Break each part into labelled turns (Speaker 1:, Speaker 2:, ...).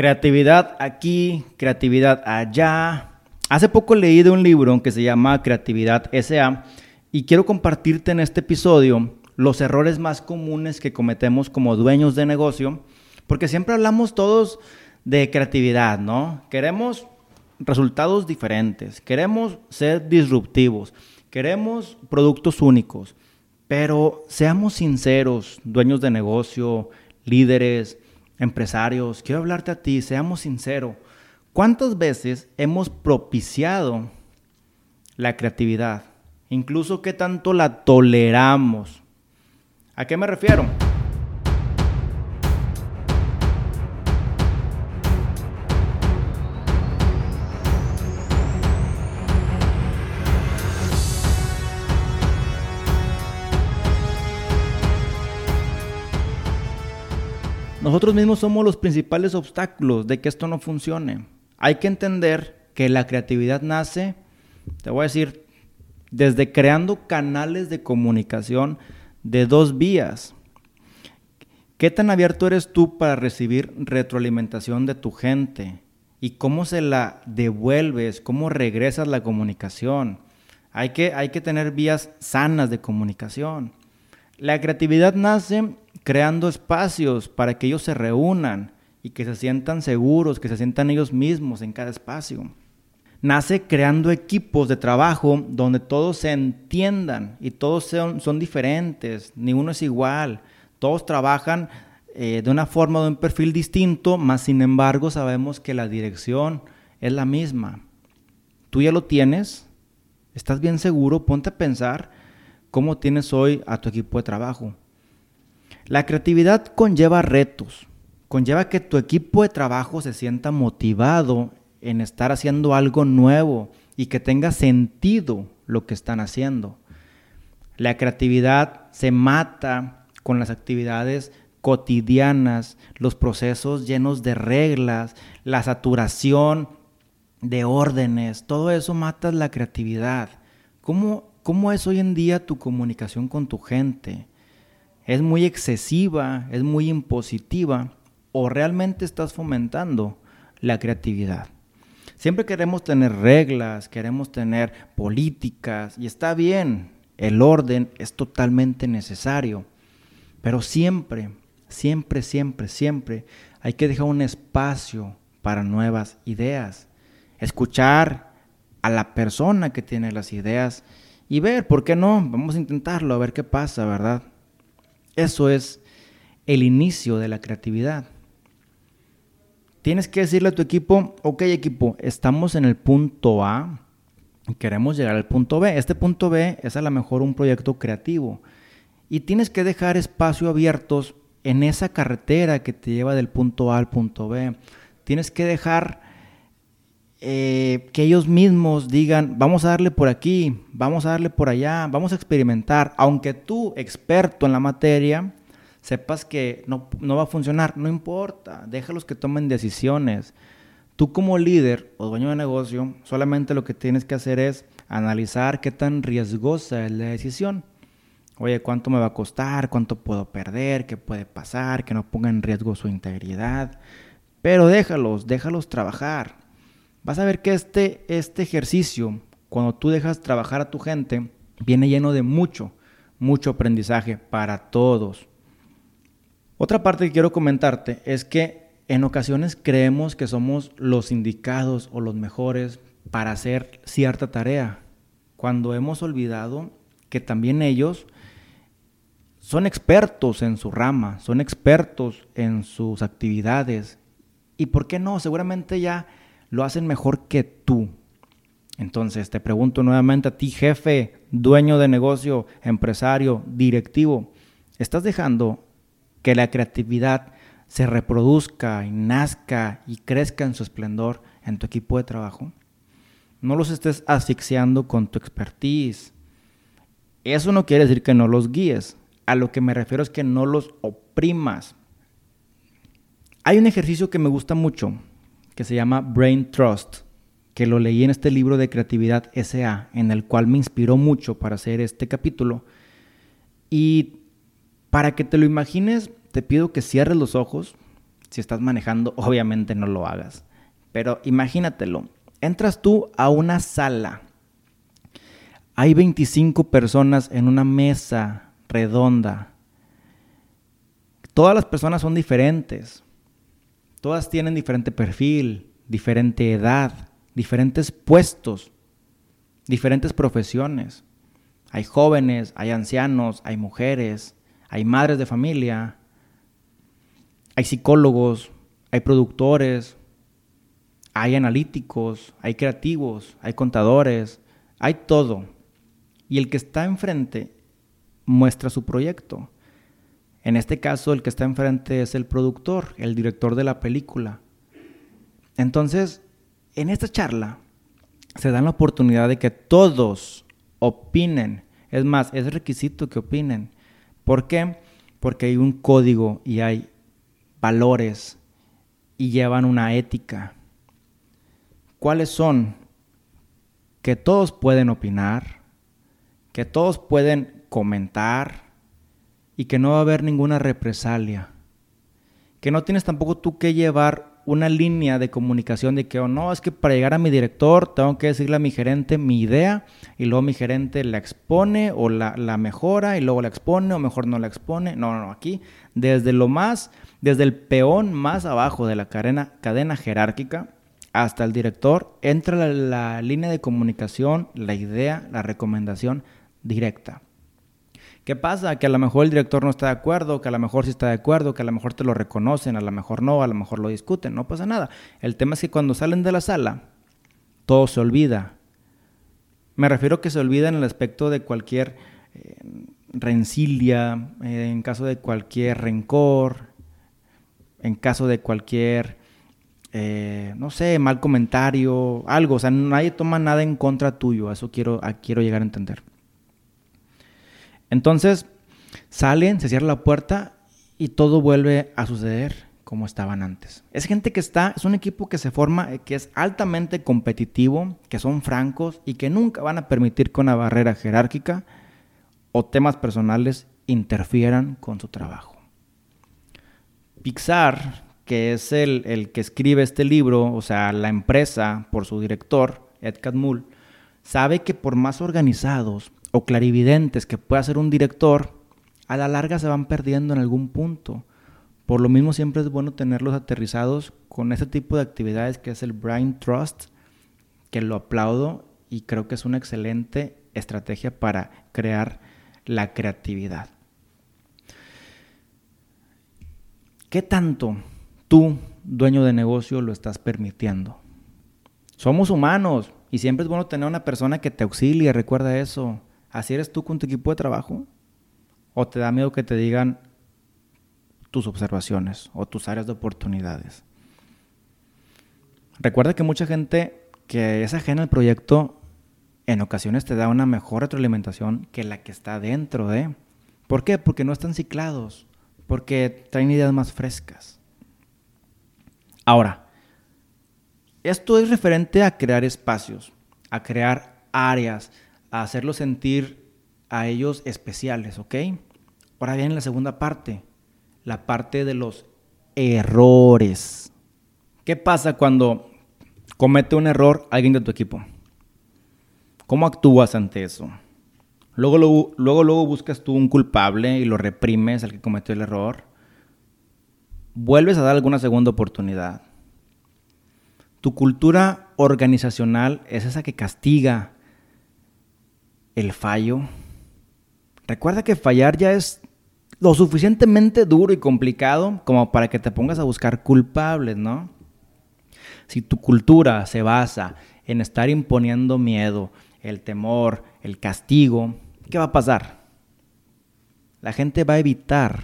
Speaker 1: Creatividad aquí, creatividad allá. Hace poco leí de un libro que se llama Creatividad SA y quiero compartirte en este episodio los errores más comunes que cometemos como dueños de negocio, porque siempre hablamos todos de creatividad, ¿no? Queremos resultados diferentes, queremos ser disruptivos, queremos productos únicos, pero seamos sinceros, dueños de negocio, líderes, empresarios, quiero hablarte a ti, seamos sinceros. ¿Cuántas veces hemos propiciado la creatividad? Incluso qué tanto la toleramos. ¿A qué me refiero? Nosotros mismos somos los principales obstáculos de que esto no funcione. Hay que entender que la creatividad nace, te voy a decir, desde creando canales de comunicación de dos vías. ¿Qué tan abierto eres tú para recibir retroalimentación de tu gente? ¿Y cómo se la devuelves? ¿Cómo regresas la comunicación? Hay que, hay que tener vías sanas de comunicación. La creatividad nace creando espacios para que ellos se reúnan y que se sientan seguros, que se sientan ellos mismos en cada espacio. Nace creando equipos de trabajo donde todos se entiendan y todos son, son diferentes, ni uno es igual, todos trabajan eh, de una forma, de un perfil distinto, más sin embargo sabemos que la dirección es la misma. Tú ya lo tienes, estás bien seguro, ponte a pensar cómo tienes hoy a tu equipo de trabajo. La creatividad conlleva retos, conlleva que tu equipo de trabajo se sienta motivado en estar haciendo algo nuevo y que tenga sentido lo que están haciendo. La creatividad se mata con las actividades cotidianas, los procesos llenos de reglas, la saturación de órdenes, todo eso mata la creatividad. ¿Cómo, ¿Cómo es hoy en día tu comunicación con tu gente? es muy excesiva, es muy impositiva o realmente estás fomentando la creatividad. Siempre queremos tener reglas, queremos tener políticas y está bien, el orden es totalmente necesario, pero siempre, siempre, siempre, siempre hay que dejar un espacio para nuevas ideas, escuchar a la persona que tiene las ideas y ver, ¿por qué no? Vamos a intentarlo, a ver qué pasa, ¿verdad? Eso es el inicio de la creatividad. Tienes que decirle a tu equipo, ok equipo, estamos en el punto A y queremos llegar al punto B. Este punto B es a lo mejor un proyecto creativo. Y tienes que dejar espacio abiertos en esa carretera que te lleva del punto A al punto B. Tienes que dejar eh, que ellos mismos digan, vamos a darle por aquí, vamos a darle por allá, vamos a experimentar, aunque tú, experto en la materia, sepas que no, no va a funcionar, no importa, déjalos que tomen decisiones. Tú como líder o dueño de negocio, solamente lo que tienes que hacer es analizar qué tan riesgosa es la decisión. Oye, ¿cuánto me va a costar? ¿Cuánto puedo perder? ¿Qué puede pasar? Que no ponga en riesgo su integridad. Pero déjalos, déjalos trabajar vas a ver que este, este ejercicio, cuando tú dejas trabajar a tu gente, viene lleno de mucho, mucho aprendizaje para todos. Otra parte que quiero comentarte es que en ocasiones creemos que somos los indicados o los mejores para hacer cierta tarea, cuando hemos olvidado que también ellos son expertos en su rama, son expertos en sus actividades. ¿Y por qué no? Seguramente ya lo hacen mejor que tú. Entonces te pregunto nuevamente a ti, jefe, dueño de negocio, empresario, directivo, ¿estás dejando que la creatividad se reproduzca y nazca y crezca en su esplendor en tu equipo de trabajo? No los estés asfixiando con tu expertise. Eso no quiere decir que no los guíes. A lo que me refiero es que no los oprimas. Hay un ejercicio que me gusta mucho que se llama Brain Trust, que lo leí en este libro de creatividad SA, en el cual me inspiró mucho para hacer este capítulo. Y para que te lo imagines, te pido que cierres los ojos Si estás manejando, obviamente no lo hagas. Pero imagínatelo. Entras tú a una sala. Hay 25 personas en una mesa redonda. Todas las personas son diferentes. Todas tienen diferente perfil, diferente edad, diferentes puestos, diferentes profesiones. Hay jóvenes, hay ancianos, hay mujeres, hay madres de familia, hay psicólogos, hay productores, hay analíticos, hay creativos, hay contadores, hay todo. Y el que está enfrente muestra su proyecto. En este caso, el que está enfrente es el productor, el director de la película. Entonces, en esta charla se dan la oportunidad de que todos opinen. Es más, es requisito que opinen. ¿Por qué? Porque hay un código y hay valores y llevan una ética. ¿Cuáles son? Que todos pueden opinar, que todos pueden comentar y que no va a haber ninguna represalia. Que no tienes tampoco tú que llevar una línea de comunicación de que, oh, no, es que para llegar a mi director tengo que decirle a mi gerente mi idea y luego mi gerente la expone o la, mejora y luego la expone o mejor no la expone. No, no, no, aquí desde lo más, desde el peón más abajo de la cadena, jerárquica hasta el director entra la línea de comunicación, la idea, la recomendación directa. ¿Qué pasa? Que a lo mejor el director no está de acuerdo, que a lo mejor sí está de acuerdo, que a lo mejor te lo reconocen, a lo mejor no, a lo mejor lo discuten, no pasa nada. El tema es que cuando salen de la sala, todo se olvida. Me refiero que se olvida en el aspecto de cualquier eh, rencilia, eh, en caso de cualquier rencor, en caso de cualquier, eh, no sé, mal comentario, algo. O sea, nadie toma nada en contra tuyo. Eso quiero, quiero llegar a entender. Entonces, salen, se cierra la puerta y todo vuelve a suceder como estaban antes. Es gente que está, es un equipo que se forma, que es altamente competitivo, que son francos y que nunca van a permitir que una barrera jerárquica o temas personales interfieran con su trabajo. Pixar, que es el, el que escribe este libro, o sea, la empresa por su director, Ed Catmull, sabe que por más organizados o clarividentes que pueda ser un director, a la larga se van perdiendo en algún punto. Por lo mismo siempre es bueno tenerlos aterrizados con ese tipo de actividades que es el Brain Trust, que lo aplaudo y creo que es una excelente estrategia para crear la creatividad. ¿Qué tanto tú, dueño de negocio, lo estás permitiendo? Somos humanos y siempre es bueno tener una persona que te auxilie, recuerda eso. ¿Así eres tú con tu equipo de trabajo? ¿O te da miedo que te digan tus observaciones o tus áreas de oportunidades? Recuerda que mucha gente que es ajena al proyecto en ocasiones te da una mejor retroalimentación que la que está dentro de. ¿Por qué? Porque no están ciclados, porque traen ideas más frescas. Ahora, esto es referente a crear espacios, a crear áreas, a hacerlos sentir a ellos especiales, ¿ok? Ahora viene la segunda parte, la parte de los errores. ¿Qué pasa cuando comete un error alguien de tu equipo? ¿Cómo actúas ante eso? Luego, luego, luego, buscas tú un culpable y lo reprimes al que cometió el error. Vuelves a dar alguna segunda oportunidad. Tu cultura organizacional es esa que castiga, el fallo. Recuerda que fallar ya es lo suficientemente duro y complicado como para que te pongas a buscar culpables, ¿no? Si tu cultura se basa en estar imponiendo miedo, el temor, el castigo, ¿qué va a pasar? La gente va a evitar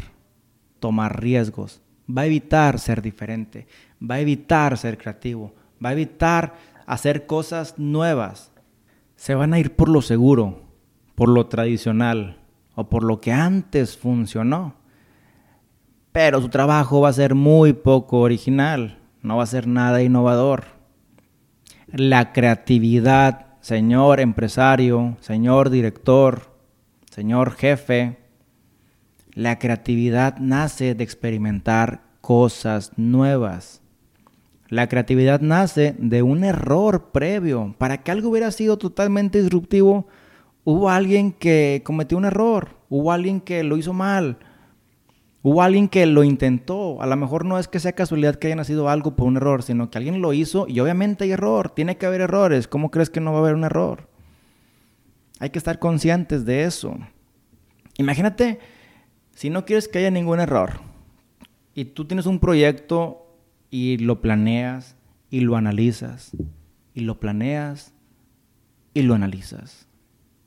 Speaker 1: tomar riesgos, va a evitar ser diferente, va a evitar ser creativo, va a evitar hacer cosas nuevas. Se van a ir por lo seguro, por lo tradicional o por lo que antes funcionó. Pero su trabajo va a ser muy poco original, no va a ser nada innovador. La creatividad, señor empresario, señor director, señor jefe, la creatividad nace de experimentar cosas nuevas. La creatividad nace de un error previo. Para que algo hubiera sido totalmente disruptivo, hubo alguien que cometió un error, hubo alguien que lo hizo mal, hubo alguien que lo intentó. A lo mejor no es que sea casualidad que haya nacido algo por un error, sino que alguien lo hizo y obviamente hay error, tiene que haber errores. ¿Cómo crees que no va a haber un error? Hay que estar conscientes de eso. Imagínate si no quieres que haya ningún error y tú tienes un proyecto y lo planeas y lo analizas y lo planeas y lo analizas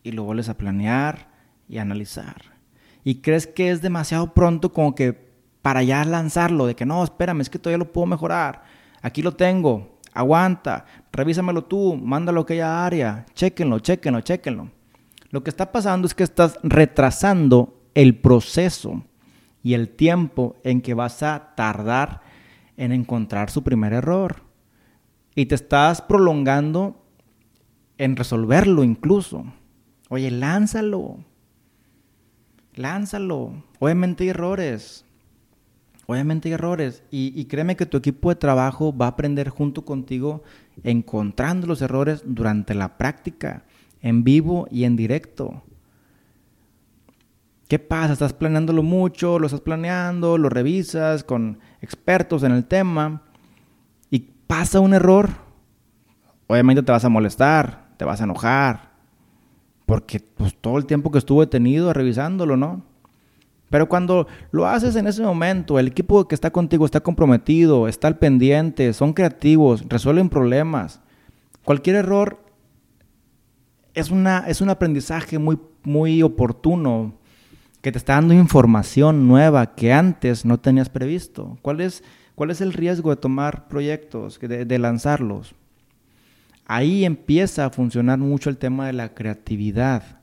Speaker 1: y lo vuelves a planear y analizar y crees que es demasiado pronto como que para ya lanzarlo de que no, espérame, es que todavía lo puedo mejorar. Aquí lo tengo, aguanta, revísamelo tú, mándalo a aquella área, chéquenlo, chéquenlo, chéquenlo. Lo que está pasando es que estás retrasando el proceso y el tiempo en que vas a tardar en encontrar su primer error. Y te estás prolongando en resolverlo incluso. Oye, lánzalo. Lánzalo. Obviamente hay errores. Obviamente hay errores. Y, créeme que tu equipo de trabajo va a aprender junto contigo encontrando los errores durante la práctica, en vivo y en directo. ¿Qué pasa? Estás planeándolo mucho, lo estás planeando, lo revisas con expertos en el tema y pasa un error. Obviamente te vas a molestar, te vas a enojar, porque pues, todo el tiempo que estuvo detenido revisándolo, ¿no? Pero cuando lo haces en ese momento, el equipo que está contigo está comprometido, está al pendiente, son creativos, resuelven problemas. Cualquier error es, una, es un aprendizaje muy, muy oportuno que te está dando información nueva que antes no tenías previsto. ¿Cuál es, cuál es el riesgo de tomar proyectos, de, de lanzarlos? Ahí empieza a funcionar mucho el tema de la creatividad.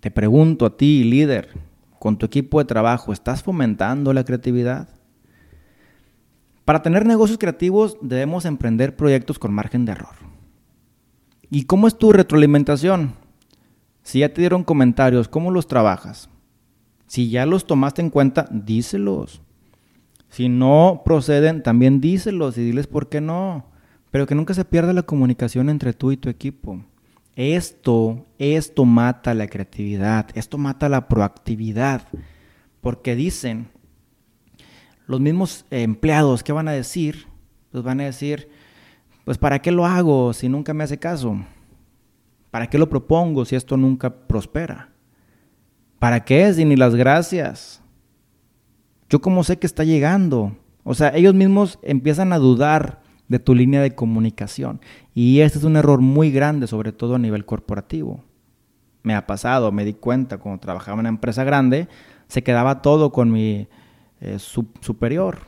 Speaker 1: Te pregunto a ti, líder, con tu equipo de trabajo, ¿estás fomentando la creatividad? Para tener negocios creativos debemos emprender proyectos con margen de error. ¿Y cómo es tu retroalimentación? Si ya te dieron comentarios, ¿cómo los trabajas? Si ya los tomaste en cuenta, díselos. Si no proceden, también díselos y diles por qué no. Pero que nunca se pierda la comunicación entre tú y tu equipo. Esto, esto mata la creatividad, esto mata la proactividad. Porque dicen, los mismos empleados, ¿qué van a decir? Pues van a decir, pues ¿para qué lo hago si nunca me hace caso? ¿Para qué lo propongo si esto nunca prospera? ¿Para qué? Si ni las gracias. Yo como sé que está llegando. O sea, ellos mismos empiezan a dudar de tu línea de comunicación. Y este es un error muy grande, sobre todo a nivel corporativo. Me ha pasado, me di cuenta cuando trabajaba en una empresa grande, se quedaba todo con mi eh, superior.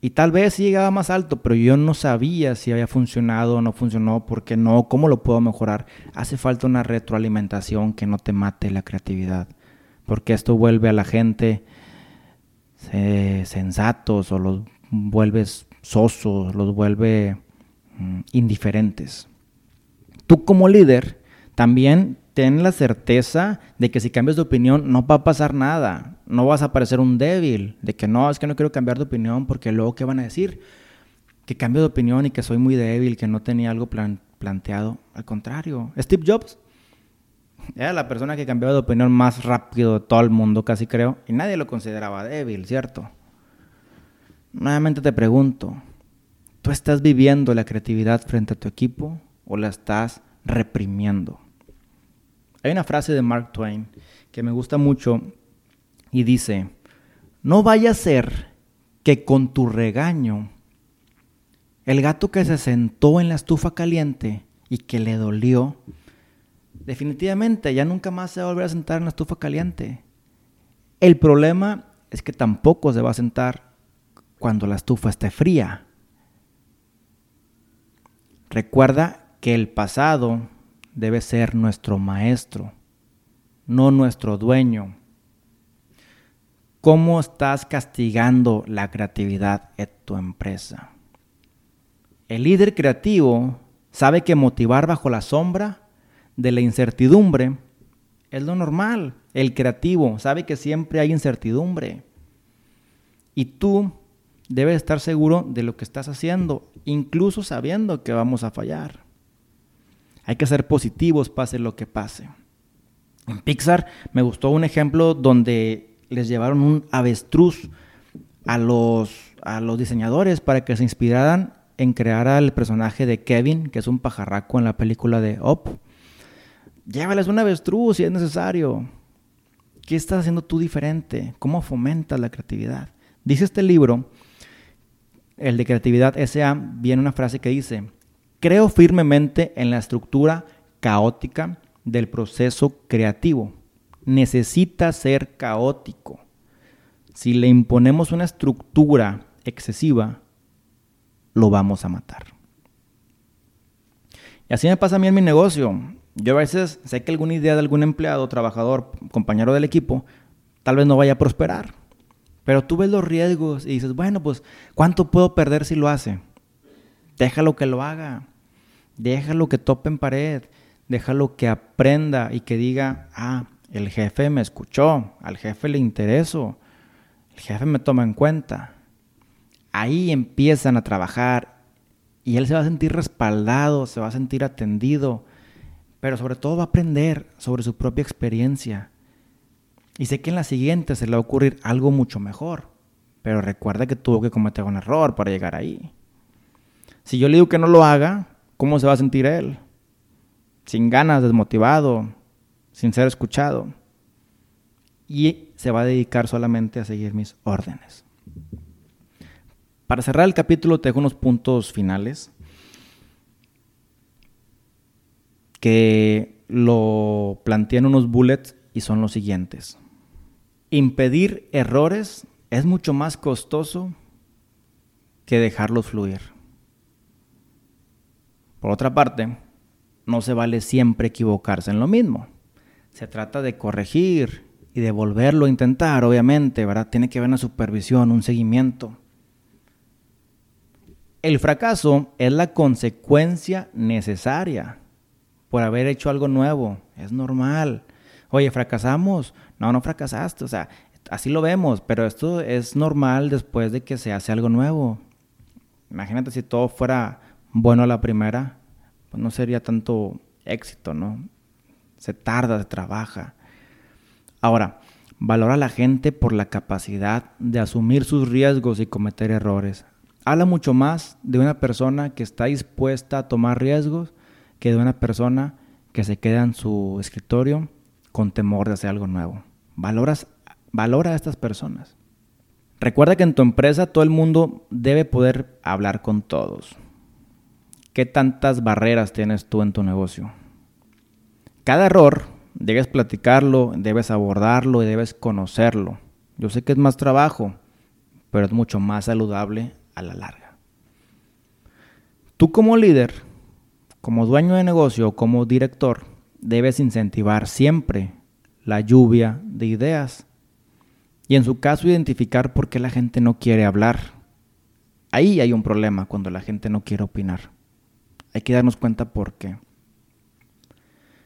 Speaker 1: Y tal vez llegaba más alto, pero yo no sabía si había funcionado o no funcionó, por qué no, cómo lo puedo mejorar. Hace falta una retroalimentación que no te mate la creatividad, porque esto vuelve a la gente eh, sensatos o los vuelves sosos, los vuelve mm, indiferentes. Tú como líder también ten la certeza de que si cambias de opinión no va a pasar nada. No vas a parecer un débil, de que no, es que no quiero cambiar de opinión porque luego ¿qué van a decir? Que cambio de opinión y que soy muy débil, que no tenía algo planteado. Al contrario, Steve Jobs era la persona que cambió de opinión más rápido de todo el mundo, casi creo, y nadie lo consideraba débil, ¿cierto? Nuevamente te pregunto, ¿tú estás viviendo la creatividad frente a tu equipo o la estás reprimiendo? Hay una frase de Mark Twain que me gusta mucho y dice, no vaya a ser que con tu regaño el gato que se sentó en la estufa caliente y que le dolió, definitivamente ya nunca más se va a volver a sentar en la estufa caliente. El problema es que tampoco se va a sentar cuando la estufa esté fría. Recuerda que el pasado debe ser nuestro maestro, no nuestro dueño. ¿Cómo estás castigando la creatividad en tu empresa? El líder creativo sabe que motivar bajo la sombra de la incertidumbre Es lo normal. El creativo sabe que siempre hay incertidumbre. Y tú debes estar seguro de lo que estás haciendo, incluso sabiendo que vamos a fallar. Hay que ser positivos, pase lo que pase. En Pixar me gustó un ejemplo donde les llevaron un avestruz a los, a los diseñadores para que se inspiraran en crear al personaje de Kevin, que es un pajarraco en la película de Up. Llévales un avestruz si es necesario. ¿Qué estás haciendo tú diferente? ¿Cómo fomentas la creatividad? Dice este libro, el de creatividad SA, viene una frase que dice, Creo firmemente en la estructura caótica del proceso creativo. Necesita ser caótico. Si le imponemos una estructura excesiva, lo vamos a matar. Y así me pasa a mí en mi negocio. Yo a veces sé que alguna idea de algún empleado, trabajador, compañero del equipo, tal vez no vaya a prosperar. Pero tú ves los riesgos y dices, bueno, pues, ¿cuánto puedo perder si lo hace? Déjalo que lo haga. Déjalo que tope en pared. Déjalo que aprenda y que diga, ah, el jefe me escuchó, al jefe le interesó, el jefe me toma en cuenta. Ahí empiezan a trabajar y él se va a sentir respaldado, se va a sentir atendido, pero sobre todo va a aprender sobre su propia experiencia. Y sé que en la siguiente se le va a ocurrir algo mucho mejor, pero recuerda que tuvo que cometer un error para llegar ahí. Si yo le digo que no lo haga, ¿cómo se va a sentir él? Sin ganas, desmotivado, sin ser escuchado. Y se va a dedicar solamente a seguir mis órdenes. Para cerrar el capítulo te dejo unos puntos finales que lo plantean unos bullets y son los siguientes. Impedir errores es mucho más costoso que dejarlos fluir. Por otra parte, no se vale siempre equivocarse en lo mismo. Se trata de corregir y de volverlo a intentar, obviamente, ¿verdad? Tiene que haber una supervisión, un seguimiento. El fracaso es la consecuencia necesaria por haber hecho algo nuevo. Es normal. Oye, fracasamos. No, no fracasaste. O sea, así lo vemos, pero esto es normal después de que se hace algo nuevo. Imagínate si todo fuera bueno la primera, pues no sería tanto éxito, ¿no? Se tarda, se trabaja. Ahora, valora a la gente por la capacidad de asumir sus riesgos y cometer errores. Habla mucho más de una persona que está dispuesta a tomar riesgos que de una persona que se queda en su escritorio con temor de hacer algo nuevo. Valoras, valora a estas personas. Recuerda que en tu empresa todo el mundo debe poder hablar con todos. ¿Qué tantas barreras tienes tú en tu negocio? Cada error debes platicarlo, debes abordarlo y debes conocerlo. Yo sé que es más trabajo, pero es mucho más saludable a la larga. Tú como líder, como dueño de negocio, como director, debes incentivar siempre la lluvia de ideas y en su caso identificar por qué la gente no quiere hablar. Ahí hay un problema cuando la gente no quiere opinar. Hay que darnos cuenta por qué.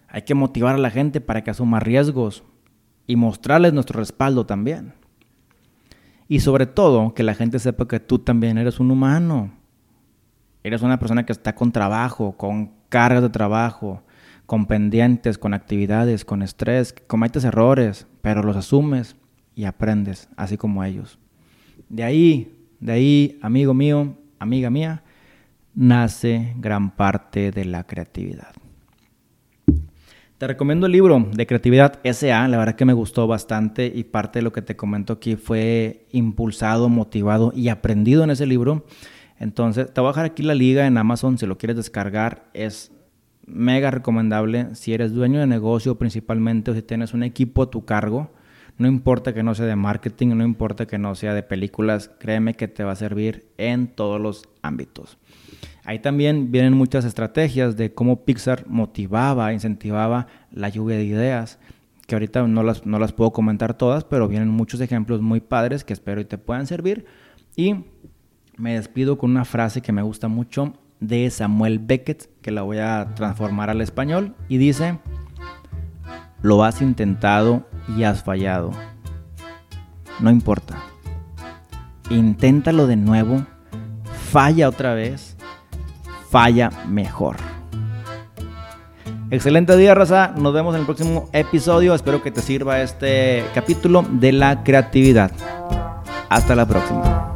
Speaker 1: Hay que motivar a la gente para que asuma riesgos y mostrarles nuestro respaldo también. Y sobre todo, que la gente sepa que tú también eres un humano. Eres una persona que está con trabajo, con cargas de trabajo, con pendientes, con actividades, con estrés, cometes errores, pero los asumes y aprendes, así como ellos. De ahí, de ahí, amigo mío, amiga mía, nace gran parte de la creatividad. Te recomiendo el libro de Creatividad SA, la verdad que me gustó bastante y parte de lo que te comento aquí fue impulsado, motivado y aprendido en ese libro. Entonces, te voy a dejar aquí la liga en Amazon si lo quieres descargar. Es mega recomendable si eres dueño de negocio principalmente o si tienes un equipo a tu cargo. No importa que no sea de marketing, no importa que no sea de películas, créeme que te va a servir en todos los ámbitos. Ahí también vienen muchas estrategias de cómo Pixar motivaba, incentivaba la lluvia de ideas, que ahorita no las, no las puedo comentar todas, pero vienen muchos ejemplos muy padres que espero y te puedan servir. Y me despido con una frase que me gusta mucho de Samuel Beckett, que la voy a transformar al español, y dice, lo has intentado y has fallado. No importa. Inténtalo de nuevo. Falla otra vez. Falla mejor. Excelente día, Raza. Nos vemos en el próximo episodio. Espero que te sirva este capítulo de la creatividad. Hasta la próxima.